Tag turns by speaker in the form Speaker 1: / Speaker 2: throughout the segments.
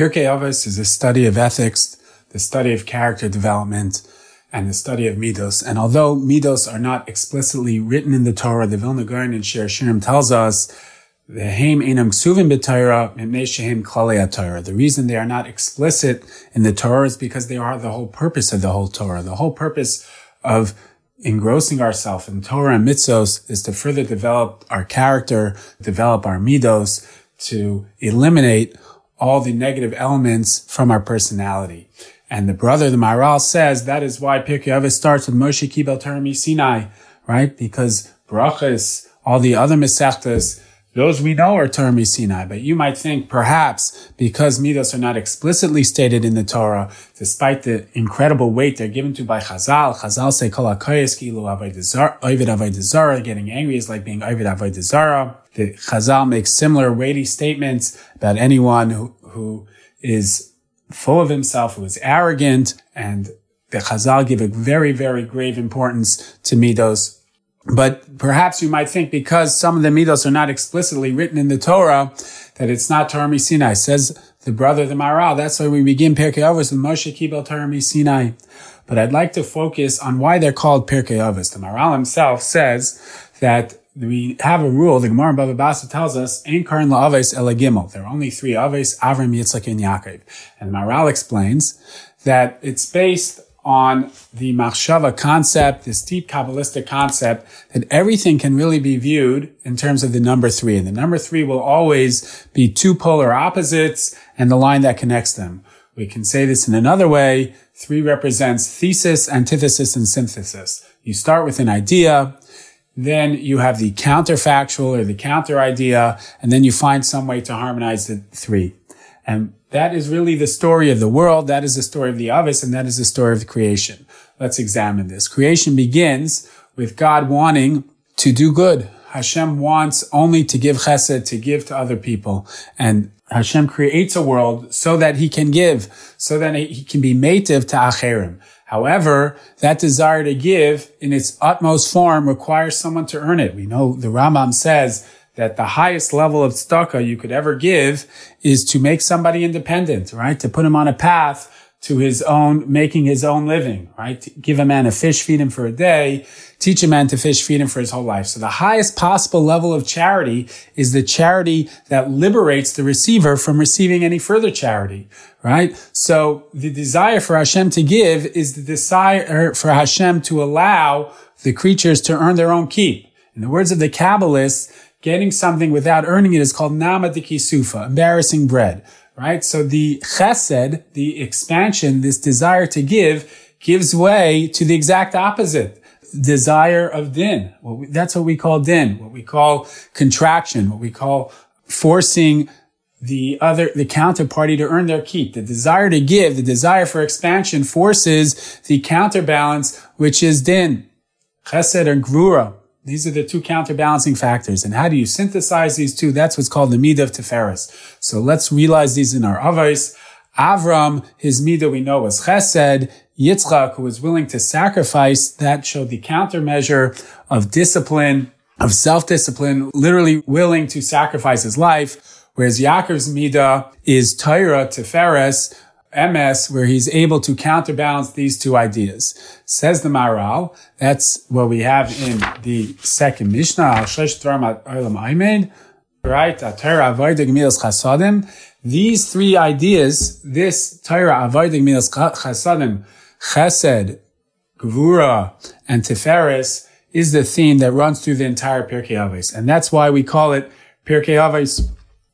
Speaker 1: Pirkei Avos is a study of ethics, the study of character development, and the study of midos. And although midos are not explicitly written in the Torah, the Vilna Gaon in Shir Shirim tells us the Haim Enam Ksuvim b'Torah, Torah. The reason they are not explicit in the Torah is because they are the whole purpose of the whole Torah. The whole purpose of engrossing ourselves in Torah and mitzvos is to further develop our character, develop our midos, to eliminate all the negative elements from our personality. And the brother, the Maharal says that is why Pirkei Avos starts with Moshe Kibel Torah Sinai, right? Because brachas, all the other mesechtas, those we know are Torah Sinai, but you might think perhaps because midos are not explicitly stated in the Torah, despite the incredible weight they're given to by Chazal, Chazal say kol kilu ovid avodah getting angry is like being avodah The Chazal makes similar weighty statements about anyone who, who is full of himself, who is arrogant, and the Chazal give a very, very grave importance to midos but perhaps you might think because some of the midos are not explicitly written in the Torah, that it's not Torah Sinai. Says the brother, of the Maharal. That's why we begin Pirkei Avos with Moshe Kibel Torah Sinai. But I'd like to focus on why they're called Pirkei Avos. The Maharal himself says that we have a rule. The Gemara Baba Basa tells us, "Ein karin la'aves elagimel." There are only three aves: Avram, Yitzchak, and Yaakov. And Maharal explains that it's based on the machshava concept, this deep Kabbalistic concept, that everything can really be viewed in terms of the number three. And the number three will always be two polar opposites and the line that connects them. We can say this in another way. Three represents thesis, antithesis, and synthesis. You start with an idea, then you have the counterfactual or the counter idea, and then you find some way to harmonize the three. And that is really the story of the world. That is the story of the Avis, and that is the story of the creation. Let's examine this. Creation begins with God wanting to do good. Hashem wants only to give chesed, to give to other people. And Hashem creates a world so that he can give, so that he can be mative to acherim. However, that desire to give in its utmost form requires someone to earn it. We know the Rambam says that the highest level of tzedakah you could ever give is to make somebody independent, right? To put him on a path to his own, making his own living, right? Give a man a fish, feed him for a day, teach a man to fish, feed him for his whole life. So the highest possible level of charity is the charity that liberates the receiver from receiving any further charity, right? So the desire for Hashem to give is the desire for Hashem to allow the creatures to earn their own keep. In the words of the Kabbalists, Getting something without earning it is called nama de kisufa, embarrassing bread, right? So the chesed, the expansion, this desire to give, gives way to the exact opposite. Desire of din. Well, that's what we call din, what we call contraction, what we call forcing the other, the counterparty to earn their keep. The desire to give, the desire for expansion forces the counterbalance, which is din. Chesed and gvura. These are the two counterbalancing factors. And how do you synthesize these two? That's what's called the Midah of Tiferes. So let's realize these in our Avos. Avram, his Midah we know was Chesed. Yitzchak, who was willing to sacrifice, that showed the countermeasure of discipline, of self-discipline, literally willing to sacrifice his life. Whereas Yaakov's Midah is Torah, Tiferes, MS where he's able to counterbalance these two ideas. Says the Maharal, that's what we have in the second Mishnah, Immen right? These three ideas, this Torah avoiding milas chasadim, chesed, gvura, and tiferes, is the theme that runs through the entire Pirkei Avos. And that's why we call it Pirkei Avos.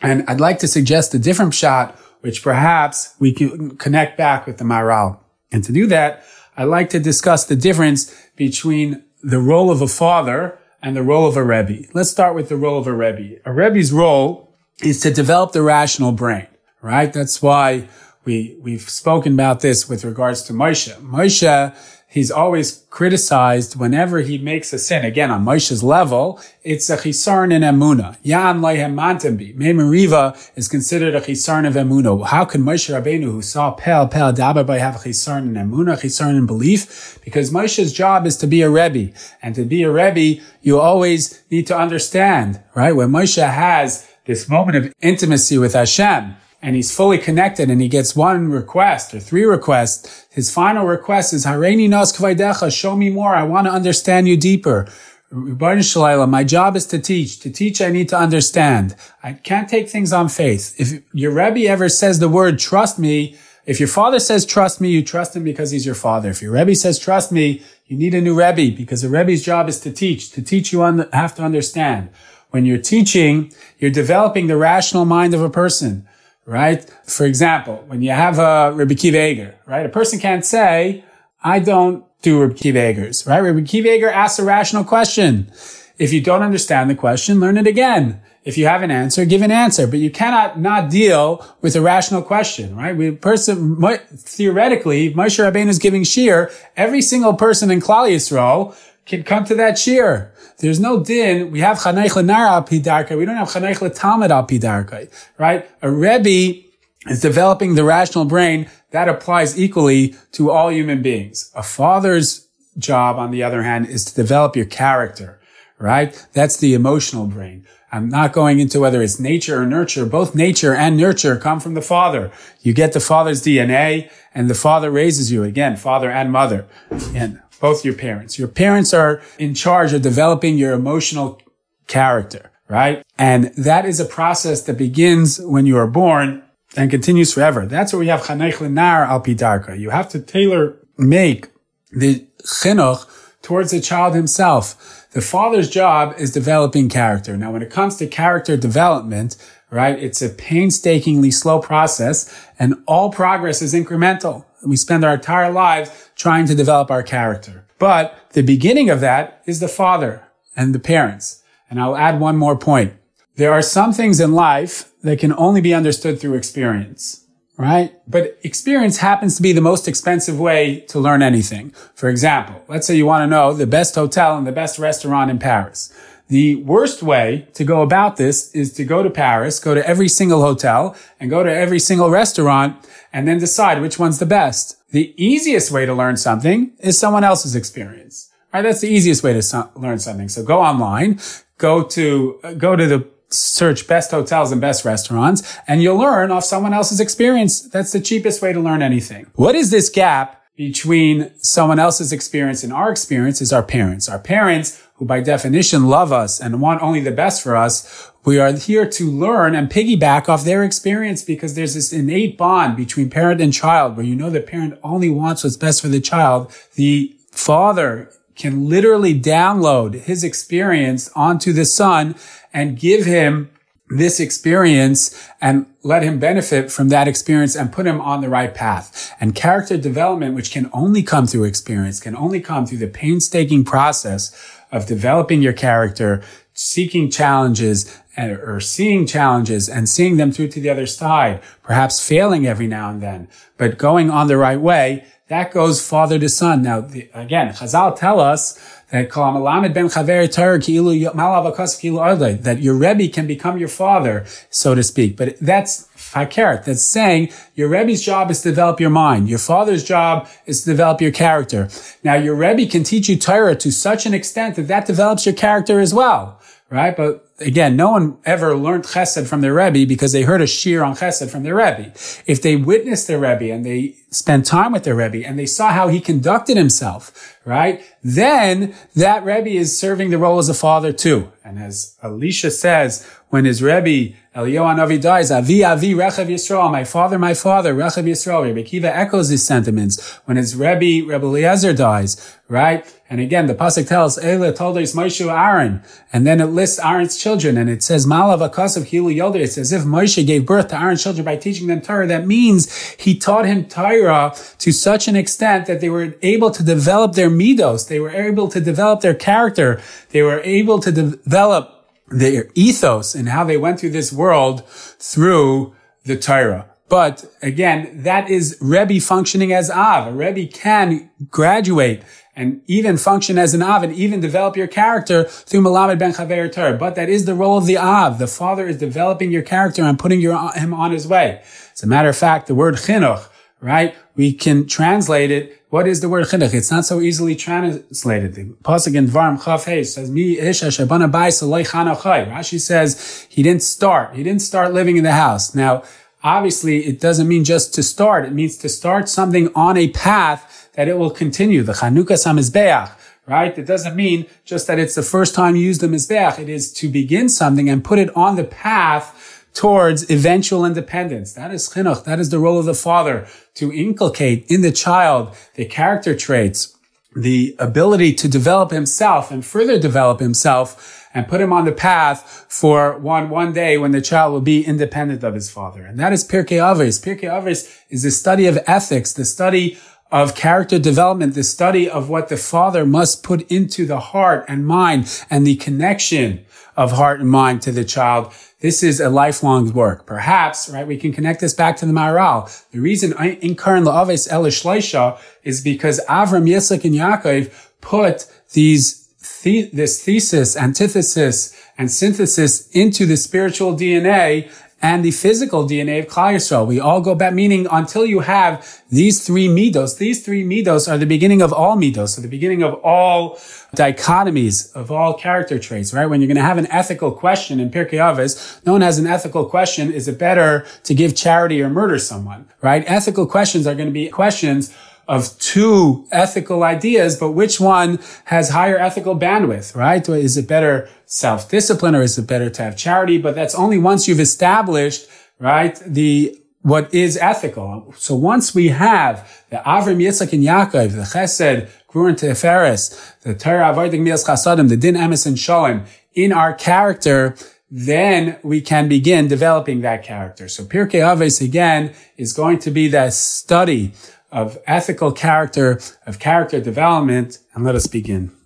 Speaker 1: And I'd like to suggest a different shot which perhaps we can connect back with the Maharal. And to do that, I'd like to discuss the difference between the role of a father and the role of a Rebbe. Let's start with the role of a Rebbe. A Rebbe's role is to develop the rational brain, right? That's why we, we've spoken about this with regards to Moshe. Moshe he's always criticized whenever he makes a sin. Again, on Moshe's level, it's a chisarn in emuna. Yan leihem mantembi. Memoriva is considered a chisarn of emuna. How can Moshe Rabbeinu, who saw Pel Pel by have chisarn in emuna, chisarn in belief? Because Moshe's job is to be a rebbe, and to be a rebbe, you always need to understand, right? When Moshe has this moment of intimacy with Hashem, and he's fully connected and he gets one request or three requests, his final request is, Hareini nos kvaidecha, show me more. I want to understand you deeper. My job is to teach. To teach, I need to understand. I can't take things on faith. If your Rebbe ever says the word trust me, if your father says trust me, you trust him because he's your father. If your Rebbe says trust me, you need a new Rebbe because a Rebbe's job is to teach. To teach, you have to understand. When you're teaching, you're developing the rational mind of a person, right? For example, when you have a Rebbe Kiva Eiger, right? A person can't say, I don't do Rebbe Kiva Eiger's, right? Rebbe Kiva Eiger asks a rational question. If you don't understand the question, learn it again. If you have an answer, give an answer, but you cannot not deal with a rational question, right? We person, theoretically, Moshe Rabbeinu is giving shear. Every single person in Klal Yisrael can come to that shear. There's no din. We have chanaych lenara al pidarka. We don't have chanaych letalmud al pidarka, right? A rebbe is developing the rational brain that applies equally to all human beings. A father's job, on the other hand, is to develop your character, right? That's the emotional brain. I'm not going into whether it's nature or nurture. Both nature and nurture come from the father. You get the father's DNA and the father raises you again, father and mother and both your parents. Your parents are in charge of developing your emotional character, right? And that is a process that begins when you are born and continues forever. That's where we have chanech lenar al pidarka. You have to tailor make the chinuch towards the child himself. The father's job is developing character. Now, when it comes to character development, right, it's a painstakingly slow process and all progress is incremental. We spend our entire lives trying to develop our character. But the beginning of that is the father and the parents. And I'll add one more point. There are some things in life that can only be understood through experience, right? But experience happens to be the most expensive way to learn anything. For example, let's say you want to know the best hotel and the best restaurant in Paris. The worst way to go about this is to go to Paris, go to every single hotel and go to every single restaurant and then decide which one's the best. The easiest way to learn something is someone else's experience. Right? That's the easiest way to so- learn something. So go online, go to, uh, go to the search best hotels and best restaurants and you'll learn off someone else's experience. That's the cheapest way to learn anything. What is this gap between someone else's experience and our experience is our parents. Our parents, who by definition love us and want only the best for us, we are here to learn and piggyback off their experience because there's this innate bond between parent and child where you know the parent only wants what's best for the child. The father can literally download his experience onto the son and give him this experience and let him benefit from that experience and put him on the right path. And character development, which can only come through experience, can only come through the painstaking process of developing your character, seeking challenges or seeing challenges and seeing them through to the other side, perhaps failing every now and then, but going on the right way. That goes father to son. Now, the, again, Chazal tell us that that your Rebbe can become your father, so to speak. But that's fakert. That's saying your Rebbe's job is to develop your mind. Your father's job is to develop your character. Now, your Rebbe can teach you Torah to such an extent that that develops your character as well, right? But again, no one ever learned chesed from their Rebbe because they heard a shir on chesed from their Rebbe. If they witnessed their Rebbe and they spent time with their Rebbe and they saw how he conducted himself, right? Then that Rebbe is serving the role as a father too. And as Elisha says, when his Rebbe Eliyahu Navi dies, Avi Avi Rechav Yisrael, my father, my father, Rechav Yisrael. Rebbe Kiva echoes his sentiments when his Rebbe, Rebbe Eliezer dies, right? And again, the pasuk tells, Eile told us Moshe Aaron, and then it lists Aaron's children, and it says, Malav Akasav Hilu Yoder. It's as if Moshe gave birth to Aaron's children by teaching them Torah. That means he taught him Torah to such an extent that they were able to develop their midos. They were able to develop their character. They were able to develop their ethos and how they went through this world through the Torah. But again, that is Rebbe functioning as Av. A Rebbe can graduate and even function as an Av and even develop your character through Malamed ben Chaver Torah. But that is the role of the Av. The father is developing your character and putting your, him on his way. As a matter of fact, the word chinuch, right? We can translate it what is the word chinuch? It's not so easily translated. The pasuk in Dvarim Chaf says, "Mi isha shebana bayis Rashi says he didn't start. He didn't start living in the house. Now, obviously it doesn't mean just to start. It means to start something on a path that it will continue. The Chanukas HaMizbeach, right? It doesn't mean just that it's the first time you use the Mizbeach. It is to begin something and put it on the path towards eventual independence. That is chinuch. That is the role of the father to inculcate in the child the character traits, the ability to develop himself and further develop himself and put him on the path for one, one day when the child will be independent of his father. And that is Pirkei Avos. Pirkei Avos is the study of ethics, the study of character development, the study of what the father must put into the heart and mind and the connection of heart and mind to the child. This is a lifelong work. Perhaps, right, we can connect this back to the Maharal. The reason in Karan La'aves El is because Avram, Yitzchak, and Yaakov put these the, this thesis, antithesis, and synthesis into the spiritual DNA and the physical DNA of Klal Yisrael. We all go back, meaning until you have these three midos, these three midos are the beginning of all midos, so the beginning of all dichotomies, of all character traits, right? When you're going to have an ethical question in Pirkei Avos, known as an ethical question, is it better to give charity or murder someone, right? Ethical questions are going to be questions of two ethical ideas, but which one has higher ethical bandwidth, right? Is it better self-discipline or is it better to have charity? But that's only once you've established, right, the, what is ethical. So once we have the Avram, Yitzchak, and Yaakov, the Chesed, Grur, and Tiferes, the Torah, Avodah, Mias Chasadim, the Din, Emes, and Shalom, in our character, then we can begin developing that character. So Pirkei Avos again is going to be that study of ethical character, of character development, and let us begin.